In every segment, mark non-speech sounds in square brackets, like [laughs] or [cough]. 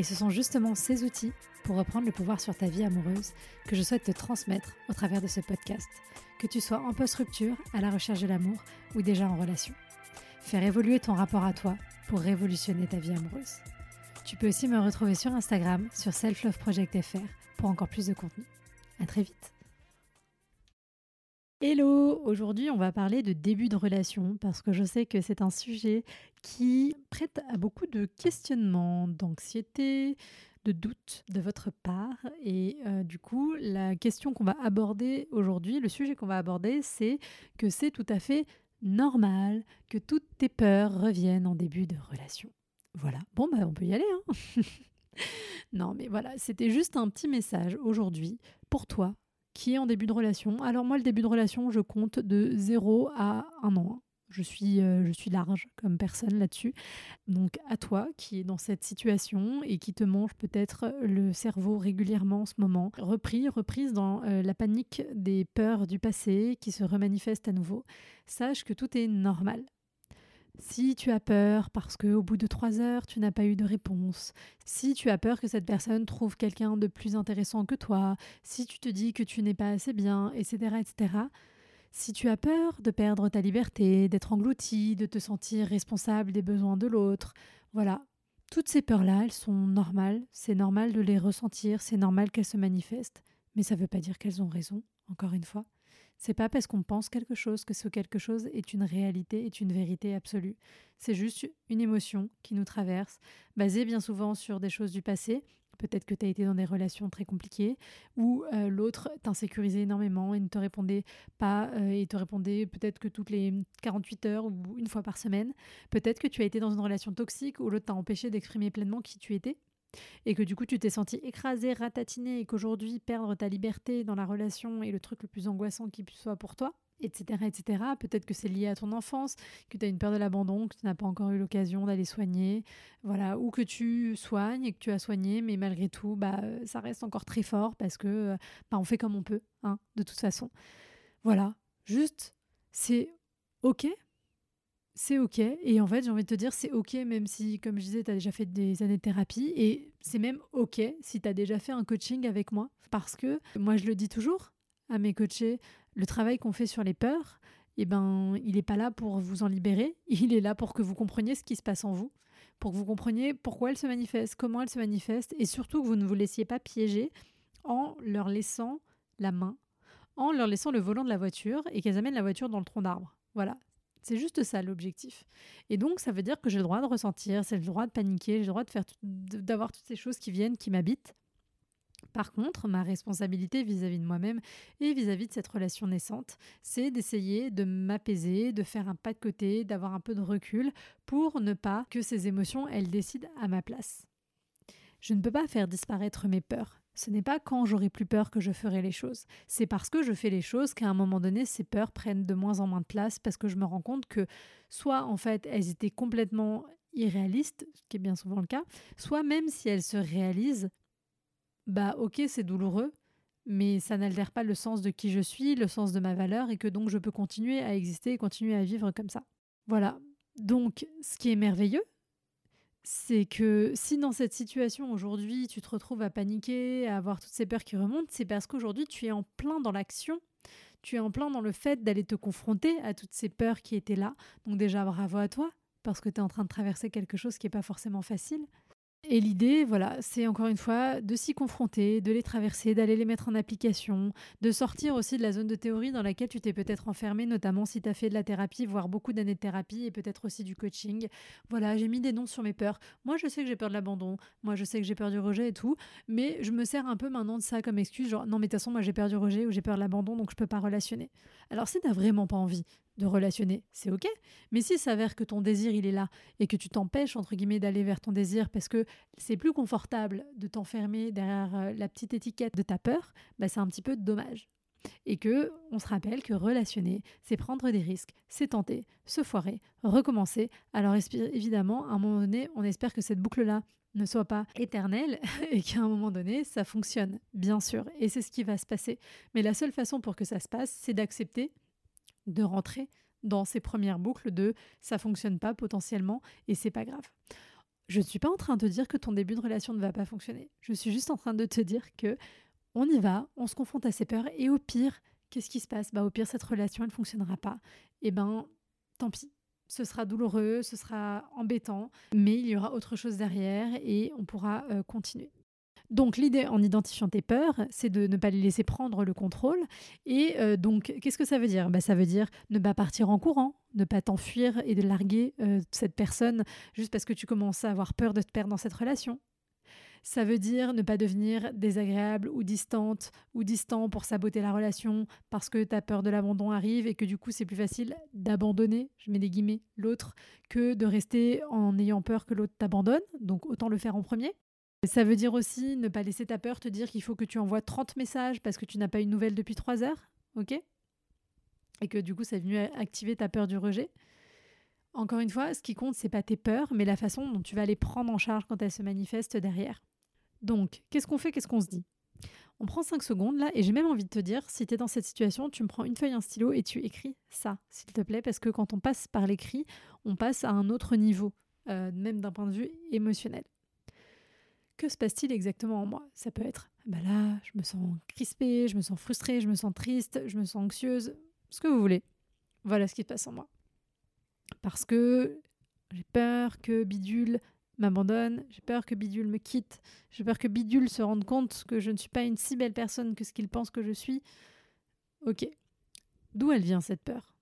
Et ce sont justement ces outils pour reprendre le pouvoir sur ta vie amoureuse que je souhaite te transmettre au travers de ce podcast, que tu sois en post-rupture, à la recherche de l'amour ou déjà en relation. Faire évoluer ton rapport à toi pour révolutionner ta vie amoureuse. Tu peux aussi me retrouver sur Instagram, sur selfloveproject.fr pour encore plus de contenu. À très vite. Hello, aujourd'hui on va parler de début de relation parce que je sais que c'est un sujet qui prête à beaucoup de questionnements, d'anxiété, de doutes de votre part. Et euh, du coup, la question qu'on va aborder aujourd'hui, le sujet qu'on va aborder, c'est que c'est tout à fait normal que toutes tes peurs reviennent en début de relation. Voilà, bon bah on peut y aller. Hein [laughs] non mais voilà, c'était juste un petit message aujourd'hui pour toi qui est en début de relation. Alors moi, le début de relation, je compte de 0 à 1 an. Je suis, euh, je suis large comme personne là-dessus. Donc à toi qui est dans cette situation et qui te mange peut-être le cerveau régulièrement en ce moment, repris, reprise dans euh, la panique des peurs du passé qui se remanifestent à nouveau, sache que tout est normal. Si tu as peur parce qu'au bout de trois heures, tu n'as pas eu de réponse, si tu as peur que cette personne trouve quelqu'un de plus intéressant que toi, si tu te dis que tu n'es pas assez bien, etc., etc., si tu as peur de perdre ta liberté, d'être englouti, de te sentir responsable des besoins de l'autre, voilà, toutes ces peurs-là, elles sont normales, c'est normal de les ressentir, c'est normal qu'elles se manifestent, mais ça ne veut pas dire qu'elles ont raison, encore une fois. C'est pas parce qu'on pense quelque chose que ce quelque chose est une réalité, est une vérité absolue. C'est juste une émotion qui nous traverse, basée bien souvent sur des choses du passé. Peut-être que tu as été dans des relations très compliquées où euh, l'autre t'insécurisait énormément et ne te répondait pas euh, et te répondait peut-être que toutes les 48 heures ou une fois par semaine. Peut-être que tu as été dans une relation toxique où l'autre t'a empêché d'exprimer pleinement qui tu étais et que du coup tu t'es senti écrasé, ratatiné et qu'aujourd'hui perdre ta liberté dans la relation est le truc le plus angoissant qui soit pour toi, etc. etc. Peut-être que c'est lié à ton enfance, que tu as une peur de l'abandon, que tu n'as pas encore eu l'occasion d'aller soigner, voilà, ou que tu soignes et que tu as soigné, mais malgré tout, bah, ça reste encore très fort parce que bah, on fait comme on peut, hein, de toute façon. Voilà, juste, c'est ok c'est OK. Et en fait, j'ai envie de te dire, c'est OK, même si, comme je disais, tu as déjà fait des années de thérapie. Et c'est même OK si tu as déjà fait un coaching avec moi. Parce que moi, je le dis toujours à mes coachés, le travail qu'on fait sur les peurs, eh ben, il n'est pas là pour vous en libérer. [laughs] Il est là pour que vous compreniez ce qui se passe en vous, pour que vous compreniez pourquoi elles se manifestent, comment elles se manifestent, et surtout que vous ne vous laissiez pas piéger en leur laissant la main, en leur laissant le volant de la voiture et qu'elles amènent la voiture dans le tronc d'arbre. Voilà, c'est juste ça l'objectif. Et donc ça veut dire que j'ai le droit de ressentir, j'ai le droit de paniquer, j'ai le droit de faire d'avoir toutes ces choses qui viennent, qui m'habitent. Par contre, ma responsabilité vis-à-vis de moi-même et vis-à-vis de cette relation naissante, c'est d'essayer de m'apaiser, de faire un pas de côté, d'avoir un peu de recul pour ne pas que ces émotions, elles décident à ma place. Je ne peux pas faire disparaître mes peurs. Ce n'est pas quand j'aurai plus peur que je ferai les choses. C'est parce que je fais les choses qu'à un moment donné, ces peurs prennent de moins en moins de place parce que je me rends compte que soit en fait elles étaient complètement irréalistes, ce qui est bien souvent le cas, soit même si elles se réalisent, bah ok c'est douloureux, mais ça n'altère pas le sens de qui je suis, le sens de ma valeur et que donc je peux continuer à exister et continuer à vivre comme ça. Voilà. Donc ce qui est merveilleux, c'est que si dans cette situation aujourd'hui tu te retrouves à paniquer, à avoir toutes ces peurs qui remontent, c'est parce qu'aujourd'hui tu es en plein dans l'action, tu es en plein dans le fait d'aller te confronter à toutes ces peurs qui étaient là. Donc déjà bravo à toi, parce que tu es en train de traverser quelque chose qui n'est pas forcément facile. Et l'idée, voilà, c'est encore une fois de s'y confronter, de les traverser, d'aller les mettre en application, de sortir aussi de la zone de théorie dans laquelle tu t'es peut-être enfermé, notamment si tu as fait de la thérapie, voire beaucoup d'années de thérapie et peut-être aussi du coaching. Voilà, j'ai mis des noms sur mes peurs. Moi, je sais que j'ai peur de l'abandon, moi, je sais que j'ai peur du rejet et tout, mais je me sers un peu maintenant de ça comme excuse, genre non, mais de toute façon, moi, j'ai peur du rejet ou j'ai peur de l'abandon, donc je peux pas relationner. Alors, si tu n'as vraiment pas envie de relationner, c'est ok. Mais s'il s'avère que ton désir il est là et que tu t'empêches entre guillemets d'aller vers ton désir parce que c'est plus confortable de t'enfermer derrière euh, la petite étiquette de ta peur, bah c'est un petit peu dommage. Et que on se rappelle que relationner, c'est prendre des risques, c'est tenter, se foirer, recommencer. Alors évidemment, à un moment donné, on espère que cette boucle-là ne soit pas éternelle [laughs] et qu'à un moment donné, ça fonctionne, bien sûr. Et c'est ce qui va se passer. Mais la seule façon pour que ça se passe, c'est d'accepter de rentrer dans ces premières boucles de ça fonctionne pas potentiellement et c'est pas grave. Je ne suis pas en train de te dire que ton début de relation ne va pas fonctionner. Je suis juste en train de te dire que on y va, on se confronte à ses peurs et au pire, qu'est-ce qui se passe? Bah au pire cette relation elle ne fonctionnera pas. Et eh ben tant pis. Ce sera douloureux, ce sera embêtant, mais il y aura autre chose derrière et on pourra euh, continuer. Donc l'idée en identifiant tes peurs, c'est de ne pas les laisser prendre le contrôle. Et euh, donc, qu'est-ce que ça veut dire? Bah, Ça veut dire ne pas partir en courant, ne pas t'enfuir et de larguer euh, cette personne juste parce que tu commences à avoir peur de te perdre dans cette relation. Ça veut dire ne pas devenir désagréable ou distante ou distant pour saboter la relation parce que ta peur de l'abandon arrive et que du coup c'est plus facile d'abandonner, je mets des guillemets, l'autre que de rester en ayant peur que l'autre t'abandonne. Donc autant le faire en premier. Ça veut dire aussi ne pas laisser ta peur te dire qu'il faut que tu envoies 30 messages parce que tu n'as pas une nouvelle depuis 3 heures, ok? Et que du coup, ça est venu activer ta peur du rejet. Encore une fois, ce qui compte, c'est pas tes peurs, mais la façon dont tu vas les prendre en charge quand elles se manifestent derrière. Donc, qu'est-ce qu'on fait? Qu'est-ce qu'on se dit? On prend 5 secondes là, et j'ai même envie de te dire, si tu es dans cette situation, tu me prends une feuille, un stylo et tu écris ça, s'il te plaît, parce que quand on passe par l'écrit, on passe à un autre niveau, euh, même d'un point de vue émotionnel que se passe-t-il exactement en moi? Ça peut être, bah là, je me sens crispée, je me sens frustrée, je me sens triste, je me sens anxieuse, ce que vous voulez. Voilà ce qui se passe en moi. Parce que j'ai peur que Bidule m'abandonne, j'ai peur que Bidule me quitte, j'ai peur que Bidule se rende compte que je ne suis pas une si belle personne que ce qu'il pense que je suis. Ok. D'où elle vient cette peur?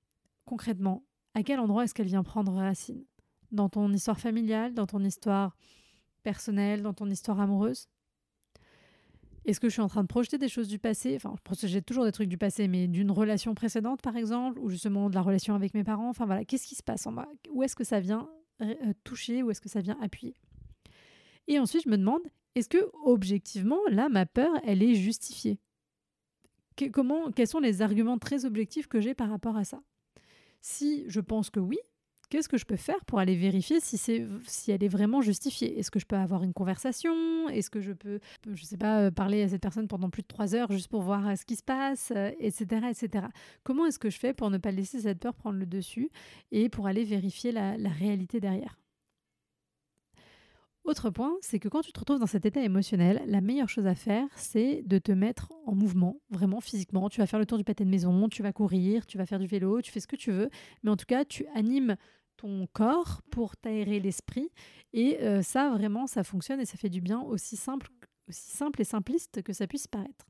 Concrètement, à quel endroit est-ce qu'elle vient prendre racine? Dans ton histoire familiale, dans ton histoire personnel, dans ton histoire amoureuse? Est-ce que je suis en train de projeter des choses du passé? Enfin, je projette toujours des trucs du passé, mais d'une relation précédente, par exemple, ou justement de la relation avec mes parents? Enfin voilà, qu'est-ce qui se passe en moi? Où est-ce que ça vient euh, toucher? Où est-ce que ça vient appuyer? Et ensuite, je me demande, est-ce que objectivement, là, ma peur, elle est justifiée? Comment, Quels sont les arguments très objectifs que j'ai par rapport à ça? Si je pense que oui, qu'est-ce que je peux faire pour aller vérifier si, c'est, si elle est vraiment justifiée? Est-ce que je peux avoir une conversation? Est-ce que je peux, je sais pas, euh, parler à cette personne pendant plus de trois heures juste pour voir euh, ce qui se passe, etc., euh, etc. Comment est-ce que je fais pour ne pas laisser cette peur prendre le dessus et pour aller vérifier la, la réalité derrière? Autre point, c'est que quand tu te retrouves dans cet état émotionnel, la meilleure chose à faire, c'est de te mettre en mouvement, vraiment physiquement. Tu vas faire le tour du pâté de maison, tu vas courir, tu vas faire du vélo, tu fais ce que tu veux, mais en tout cas, tu animes ton corps pour t'aérer l'esprit. Et euh, ça, vraiment, ça fonctionne et ça fait du bien aussi simple, aussi simple et simpliste que ça puisse paraître.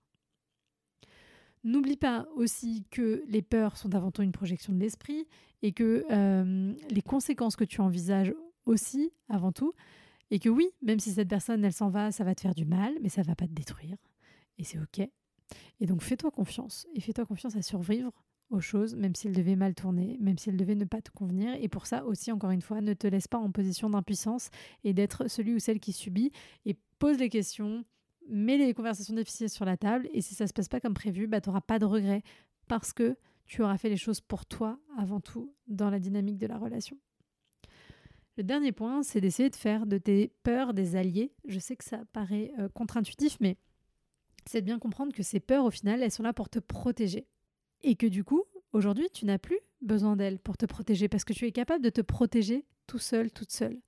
N'oublie pas aussi que les peurs sont avant tout une projection de l'esprit et que euh, les conséquences que tu envisages aussi, avant tout, et que oui, même si cette personne, elle s'en va, ça va te faire du mal, mais ça va pas te détruire. Et c'est OK. Et donc fais-toi confiance et fais-toi confiance à survivre aux choses, même s'ils devaient mal tourner, même s'ils devaient ne pas te convenir. Et pour ça aussi, encore une fois, ne te laisse pas en position d'impuissance et d'être celui ou celle qui subit et pose les questions, mets les conversations difficiles sur la table et si ça se passe pas comme prévu, bah, tu n'auras pas de regrets parce que tu auras fait les choses pour toi avant tout dans la dynamique de la relation. Le dernier point, c'est d'essayer de faire de tes peurs des alliés. Je sais que ça paraît euh, contre-intuitif, mais c'est de bien comprendre que ces peurs, au final, elles sont là pour te protéger. Et que du coup, aujourd'hui, tu n'as plus besoin d'elle pour te protéger parce que tu es capable de te protéger tout seul, toute seule.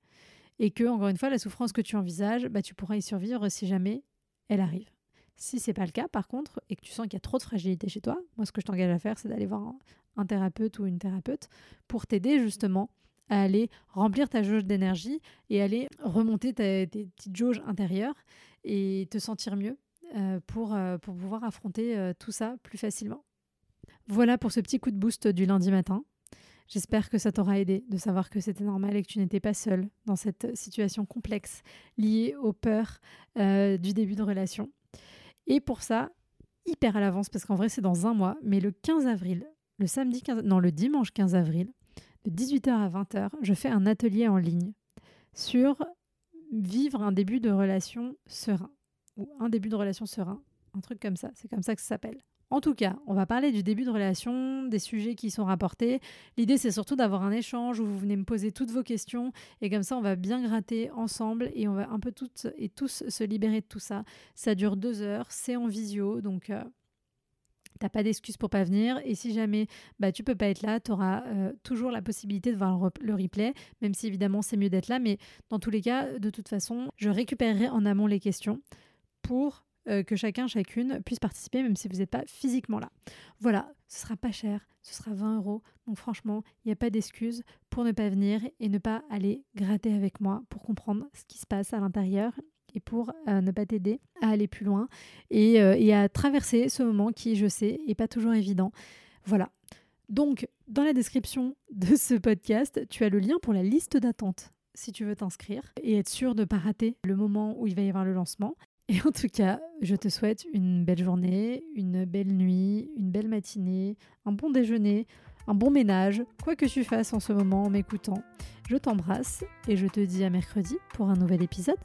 Et que, encore une fois, la souffrance que tu envisages, bah, tu pourras y survivre si jamais elle arrive. Si c'est pas le cas, par contre, et que tu sens qu'il y a trop de fragilité chez toi, moi, ce que je t'engage à faire, c'est d'aller voir un, thérapeute ou une thérapeute pour t'aider justement à aller remplir ta jauge d'énergie et aller remonter tes petites jauges intérieures et te sentir mieux euh, pour, euh, pour pouvoir affronter euh, tout ça plus facilement. Voilà pour ce petit coup de boost du lundi matin. J'espère que ça t'aura aidé de savoir que c'était normal et que tu n'étais pas seule dans cette situation complexe liée aux peurs euh, du début de relation. Et pour ça, hyper à l'avance, parce qu'en vrai c'est dans un mois, mais le 15 avril, le samedi 15, non, le dimanche 15 avril, de 18h à 20h, je fais un atelier en ligne sur vivre un début de relation serein ou un début de relation serein, un truc comme ça, c'est comme ça que ça s'appelle. En tout cas, on va parler du début de relation, des sujets qui sont rapportés. L'idée, c'est surtout d'avoir un échange où vous venez me poser toutes vos questions et comme ça, on va bien gratter ensemble et on va un peu toutes et tous se libérer de tout ça. Ça dure deux heures, c'est en visio, donc euh, t'as pas d'excuse pour pas venir. Et si jamais bah, tu peux pas être là, tu auras euh, toujours la possibilité de voir le replay, même si évidemment c'est mieux d'être là. Mais dans tous les cas, de toute façon, je récupérerai en amont les questions pour euh, que chacun, chacune puisse participer, même si vous n'êtes pas physiquement là. Voilà, ce sera pas cher, ce sera 20 euros. Donc franchement, il n'y a pas d'excuse pour ne pas venir et ne pas aller gratter avec moi pour comprendre ce qui se passe à l'intérieur et pour euh, ne pas t'aider à aller plus loin et, euh, et à traverser ce moment qui, je sais, n'est pas toujours évident. Voilà. Donc, dans la description de ce podcast, tu as le lien pour la liste d'attente si tu veux t'inscrire et être sûr de ne pas rater le moment où il va y avoir le lancement. Et en tout cas, je te souhaite une belle journée, une belle nuit, une belle matinée, un bon déjeuner, un bon ménage, quoi que tu fasses en ce moment en m'écoutant. Je t'embrasse et je te dis à mercredi pour un nouvel épisode.